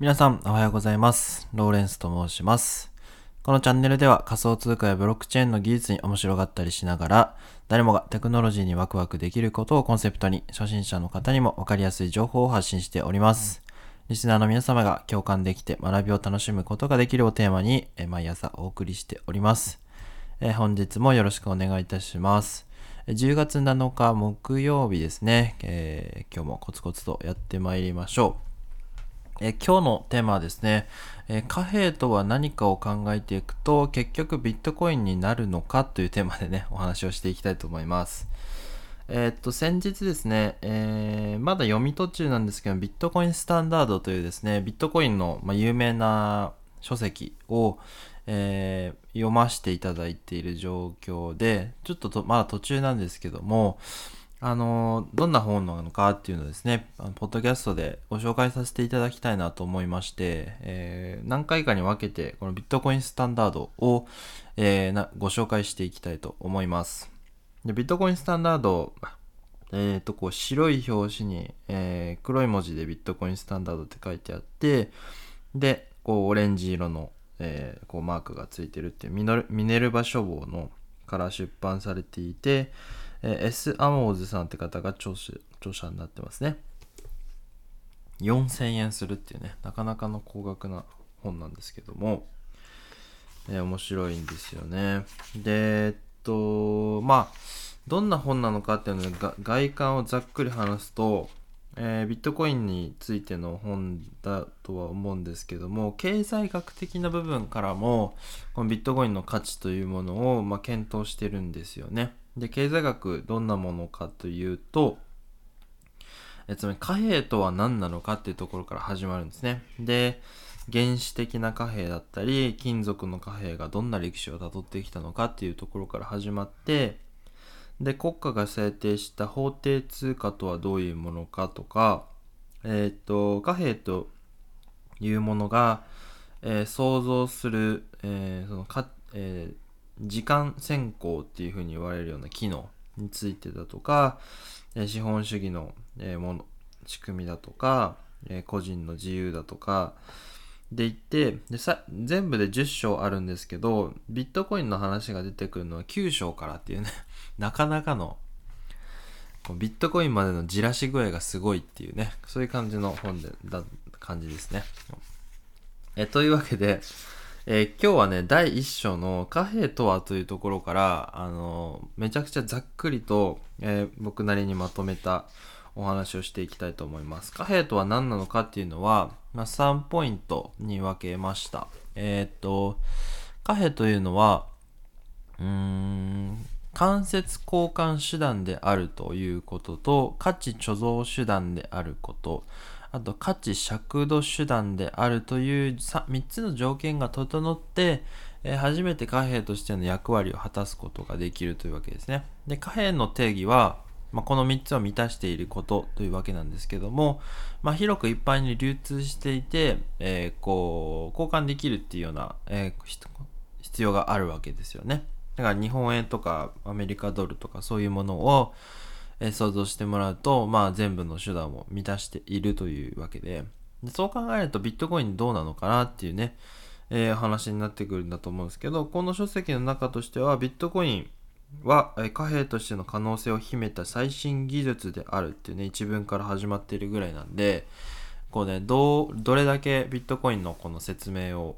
皆さんおはようございます。ローレンスと申します。このチャンネルでは仮想通貨やブロックチェーンの技術に面白がったりしながら、誰もがテクノロジーにワクワクできることをコンセプトに、初心者の方にもわかりやすい情報を発信しております。リスナーの皆様が共感できて学びを楽しむことができるをテーマに、毎朝お送りしております。え本日もよろしくお願いいたします。10月7日木曜日ですね、えー今日もコツコツとやってまいりましょう。え今日のテーマはですね、え貨幣とは何かを考えていくと結局ビットコインになるのかというテーマでね、お話をしていきたいと思います。えーっと、先日ですね、えーまだ読み途中なんですけど、ビットコインスタンダードというですね、ビットコインの、ま、有名な書籍を、えー読ませていただいている状況で、ちょっとまだ途中なんですけども、あのどんな本なのかっていうのをですね、あのポッドキャストでご紹介させていただきたいなと思いまして、えー何回かに分けて、このビットコインスタンダードを、えーなご紹介していきたいと思います。でビットコインスタンダード、えーと、こう白い表紙に、えー黒い文字でビットコインスタンダードって書いてあって、で、こうオレンジ色の、えーこうマークがついてるっていうミネルヴァ書房のから出版されていて、えー S. アモーズさんって方が著者著者になってますね。4000円するっていうね、なかなかの高額な本なんですけども、えー面白いんですよね。で、えっと、まあ、どんな本なのかっていうのが外観をざっくり話すと、えービットコインについての本だとは思うんですけども経済学的な部分からもこのビットコインの価値というものを、まあ、検討してるんですよね。で経済学どんなものかというとえつまり貨幣とは何なのかっていうところから始まるんですね。で原始的な貨幣だったり金属の貨幣がどんな歴史をたどってきたのかっていうところから始まってで国家が制定した法定通貨とはどういうものかとか、えっ、と貨幣というものが、えー想像する、えーそのかえー時間先行っていうふうに言われるような機能についてだとか、え資本主義の、えもの仕組みだとか、え個人の自由だとかで言ってでさ全部で10章あるんですけどビットコインの話が出てくるのは9章からっていうね なかなかのビットコインまでのじらし具合がすごいっていうねそういう感じの本でだ感じですね。えというわけで、えー今日はね第1章の貨幣とはというところからあのめちゃくちゃざっくりと、えー僕なりにまとめたお話をしていきたいと思います。貨幣とは何なのかっていうのは、まあ、3ポイントに分けました。えっと、貨幣というのは、うーん、間接交換手段であるということと、価値貯蔵手段であること、あと価値尺度手段であるという 3, つの条件が整って、えー初めて貨幣としての役割を果たすことができるというわけですね。で、貨幣の定義は、まあ、この3つを満たしていることというわけなんですけども、まあ、広く一般に流通していて、えーこう交換できるっていうような、えー必要があるわけですよね。だから日本円とかアメリカドルとかそういうものを、想像してもらうと、まあ、全部の手段を満たしているというわけで。でそう考えるとビットコインどうなのかなっていうね、えー話になってくるんだと思うんですけどこの書籍の中としてはビットコインは貨幣としての可能性を秘めた最新技術であるっていうね一文から始まっているぐらいなんでこうねどどれだけビットコインのこの説明を、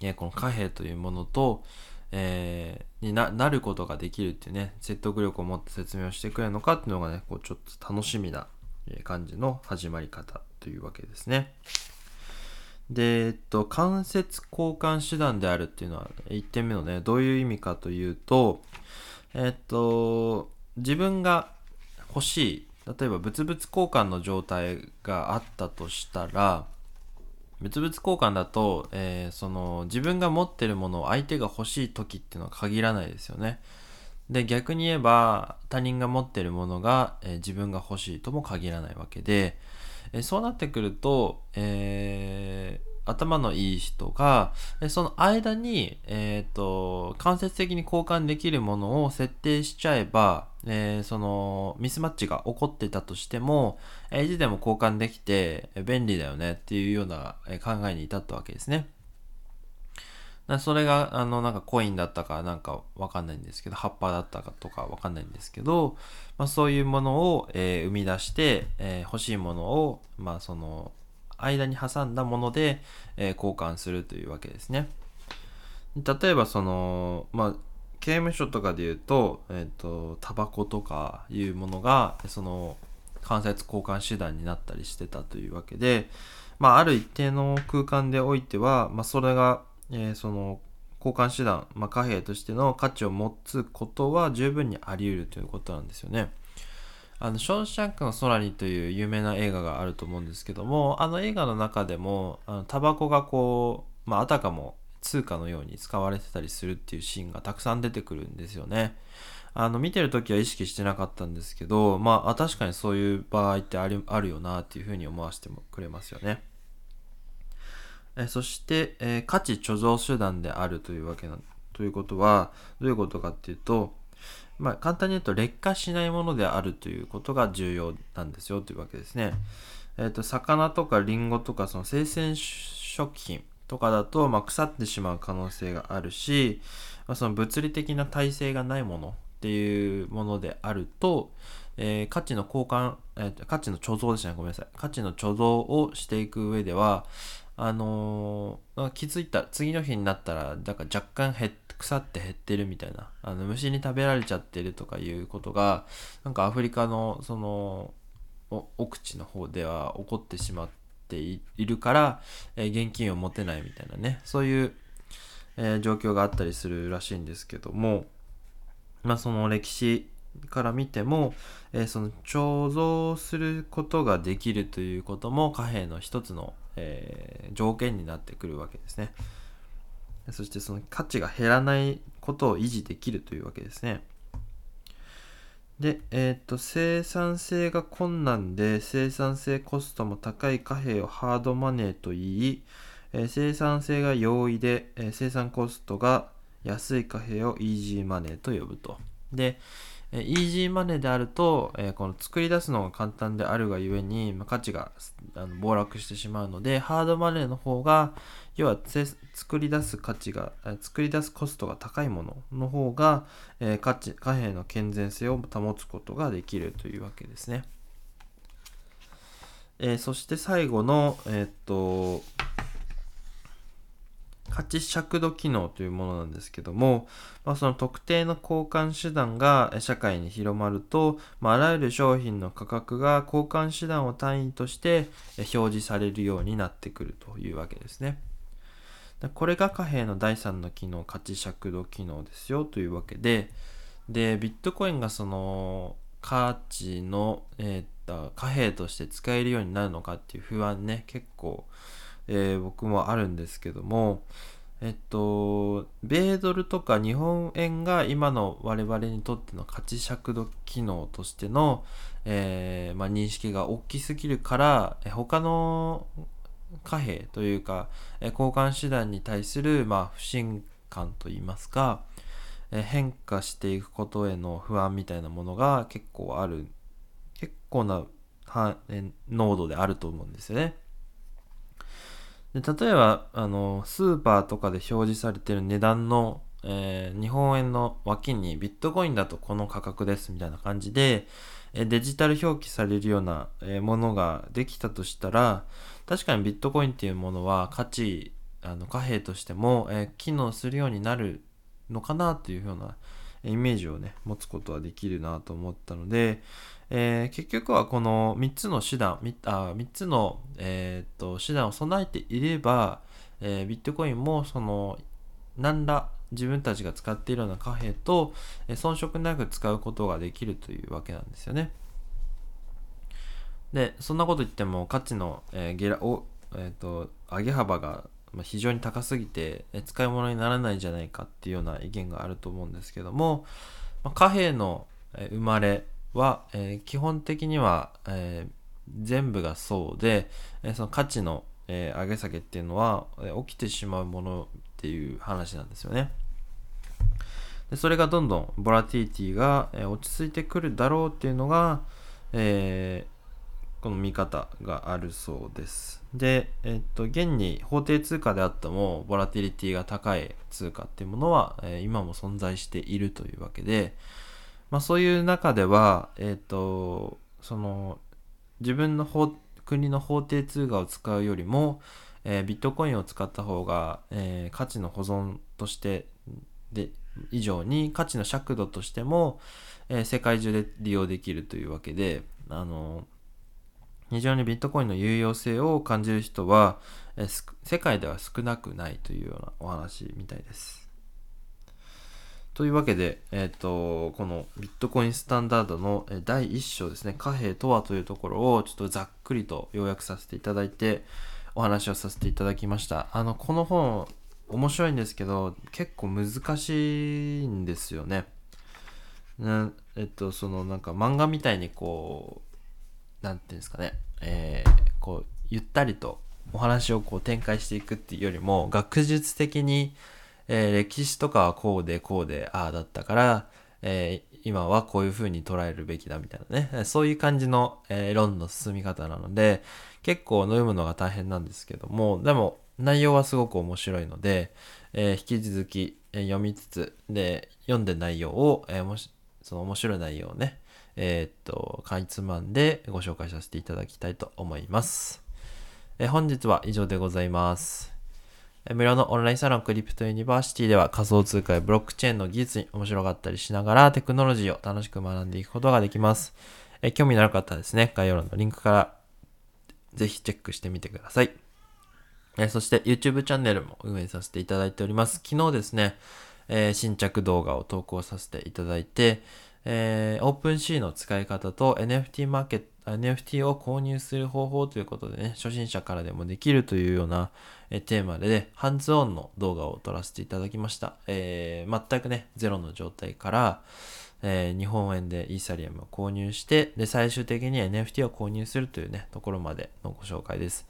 えーこの貨幣というものと、えーにななることができるっていうね説得力を持って説明をしてくれるのかっていうのがねこうちょっと楽しみな感じの始まり方というわけですね。で、えっと、間接交換手段であるっていうのは、1点目のね、どういう意味かというと、えっと、自分が欲しい、例えば物々交換の状態があったとしたら、物々交換だと、えーその自分が持ってるものを相手が欲しい時っていうのは限らないですよね。で逆に言えば他人が持ってるものが、えー自分が欲しいとも限らないわけで、えーそうなってくると、え頭のいい人が、その間に、えーと間接的に交換できるものを設定しちゃえばえー、そのミスマッチが起こってたとしても、えー、いつでも交換できて便利だよねっていうような考えに至ったわけですね。それが、あの、なんかコインだったかなんかわかんないんですけど、葉っぱだったかとかわかんないんですけど、まあ、そういうものを、えー、生み出して、えー、欲しいものを、まあ、その、間に挟んだもので、えー、交換するというわけですね。例えば、その、まあ、刑務所とかで言うと、えっ、と、タバコとかいうものが、その、間接交換手段になったりしてたというわけで、まあ、ある一定の空間でおいては、まあ、それがえー、その交換手段、まあ、貨幣としての価値を持つことは十分にあり得るということなんですよね。あの、ショーシャンクの空にという有名な映画があると思うんですけども、あの映画の中でも、あのタバコがこう、まあ、あたかも通貨のように使われてたりするっていうシーンがたくさん出てくるんですよね。あの、見てるときは意識してなかったんですけど、まあ、確かにそういう場合ってあるあるよなっていうふうに思わせてもくれますよね。えそして、え価値貯蔵手段であるというわけなということはどういうことかっていうと、まあ、簡単に言うと劣化しないものであるということが重要なんですよというわけですね。えっ、ー、と魚とかリンゴとかその生鮮食品とかだと、まあ、腐ってしまう可能性があるし、まあ、その物理的な耐性がないものっていうものであると、えー、価値の交換、えー、価値の貯蔵ですねごめんなさい価値の貯蔵をしていく上ではあのー、気づいた次の日になったらだから若干減って腐って減ってるみたいなあの虫に食べられちゃってるとかいうことがなんかアフリカのその奥地の方では起こってしまっているから、えー、現金を持てないみたいなねそういう、えー、状況があったりするらしいんですけどもまあその歴史から見ても、えー、その貯蔵することができるということも貨幣の一つのえ、条件になってくるわけですね。そしてその価値が減らないことを維持できるというわけですね。で、えっ、と、生産性が困難で生産性コストも高い貨幣をハードマネーと言い、えー、生産性が容易で、えー、生産コストが安い貨幣をイージーマネーと呼ぶと。で、えイージーマネーであると、えこの作り出すのが簡単であるがゆえに、ま価値があの暴落してしまうので、ハードマネーの方が、要は作り出す価値が、作り出すコストが高いものの方が、え価値、貨幣の健全性を保つことができるというわけですね。えー、そして最後の、えー、っと、価値尺度機能というものなんですけども、まあ、その特定の交換手段が社会に広まると、まあ、あらゆる商品の価格が交換手段を単位として表示されるようになってくるというわけですね。これが貨幣の第3の機能、価値尺度機能ですよというわけで、で、ビットコインがその価値の、えー、貨幣として使えるようになるのかっていう不安ね、結構えー、僕もあるんですけども、えっと、米ドルとか日本円が今の我々にとっての価値尺度機能としての、えー、まあ、認識が大きすぎるから、他の貨幣というか、交換手段に対する、まあ、不信感といいますか、変化していくことへの不安みたいなものが結構ある、結構な濃度であると思うんですよね。で例えばあのスーパーとかで表示されてる値段の、えー、日本円の脇にビットコインだとこの価格ですみたいな感じで、えデジタル表記されるような、えものができたとしたら確かにビットコインっていうものは価値あの貨幣としても、え機能するようになるのかなというようなイメージをね持つことはできるなと思ったので、えー、結局はこの3つの手段 3, あ3つの、えー、と手段を備えていれば、えー、ビットコインもその何ら自分たちが使っているような貨幣と、え遜色なく使うことができるというわけなんですよね。でそんなこと言っても価値の、えー、ゲラお、えーと、上げ幅が非常に高すぎて使い物にならないんじゃないかっていうような意見があると思うんですけども、まあ、貨幣の生まれは、えー、基本的には、えー、全部がそうで、えー、その価値の、え上げ下げっていうのは、え起きてしまうものっていう話なんですよね。でそれがどんどんボラティリティが、え落ち着いてくるだろうっていうのが、えこの見方があるそうです。で、えっと、現に法定通貨であっても、ボラティリティが高い通貨っていうものは、え今も存在しているというわけで、まあそういう中では、えっと、その、自分の法国の法定通貨を使うよりも、えービットコインを使った方が、えー価値の保存としてで以上に価値の尺度としても、えー世界中で利用できるというわけであの非常にビットコインの有用性を感じる人は、えー世界では少なくないというようなお話みたいです。というわけで、えっ、と、このビットコインスタンダードの第1章ですね、貨幣とはというところをちょっとざっくりと要約させていただいて、お話をさせていただきました。あの、この本、面白いんですけど、結構難しいんですよね。なえっと、そのなんか漫画みたいにこう、なんていうんですかね、えーこう、ゆったりとお話をこう展開していくっていうよりも、学術的に、えー歴史とかはこうでこうでああだったから、えー今はこういう風に捉えるべきだみたいなね、そういう感じの、えー論の進み方なので、結構読むのが大変なんですけども、でも内容はすごく面白いので、えー引き続き、え読みつつ、で、読んで内容を、えーもし、その面白い内容をね、えーっと、かいつまんでご紹介させていただきたいと思います。えー本日は以上でございます。無料のオンラインサロンクリプトユニバーシティでは仮想通貨やブロックチェーンの技術に面白かったりしながらテクノロジーを楽しく学んでいくことができます。え興味のある方はですね、概要欄のリンクからぜひチェックしてみてください。えそして YouTube チャンネルも運営させていただいております。昨日ですね、えー新着動画を投稿させていただいて、えー、OpenC の使い方と NFT マーケット、NFT を購入する方法ということでね、初心者からでもできるというような、えテーマで、ね、ハンズオンの動画を撮らせていただきました。えー全くね、ゼロの状態から、えー日本円でイーサリアムを購入して、で、最終的に NFT を購入するというね、ところまでのご紹介です。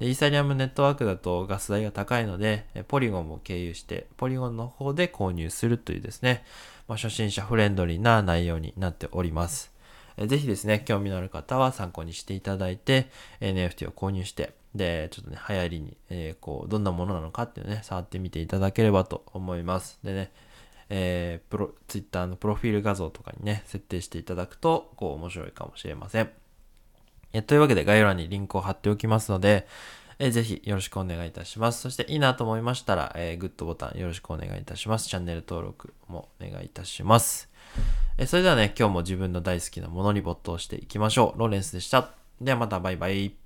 でイーサリアムネットワークだとガス代が高いので、ポリゴンを経由して、ポリゴンの方で購入するというですね、まあ、初心者フレンドリーな内容になっております。ぜひですね、興味のある方は参考にしていただいて、NFT を購入して、で、ちょっとね、流行りに、えーこう、どんなものなのかっていうね、触ってみていただければと思います。でね、えープロ、ツイッターのプロフィール画像とかにね、設定していただくと、こう、面白いかもしれません。えというわけで概要欄にリンクを貼っておきますので、えーぜひよろしくお願いいたします。そしていいなと思いましたら、えーグッドボタンよろしくお願いいたします。チャンネル登録もお願いいたします。えそれではね、今日も自分の大好きなものに没頭していきましょう。ローレンスでした。ではまたバイバイ。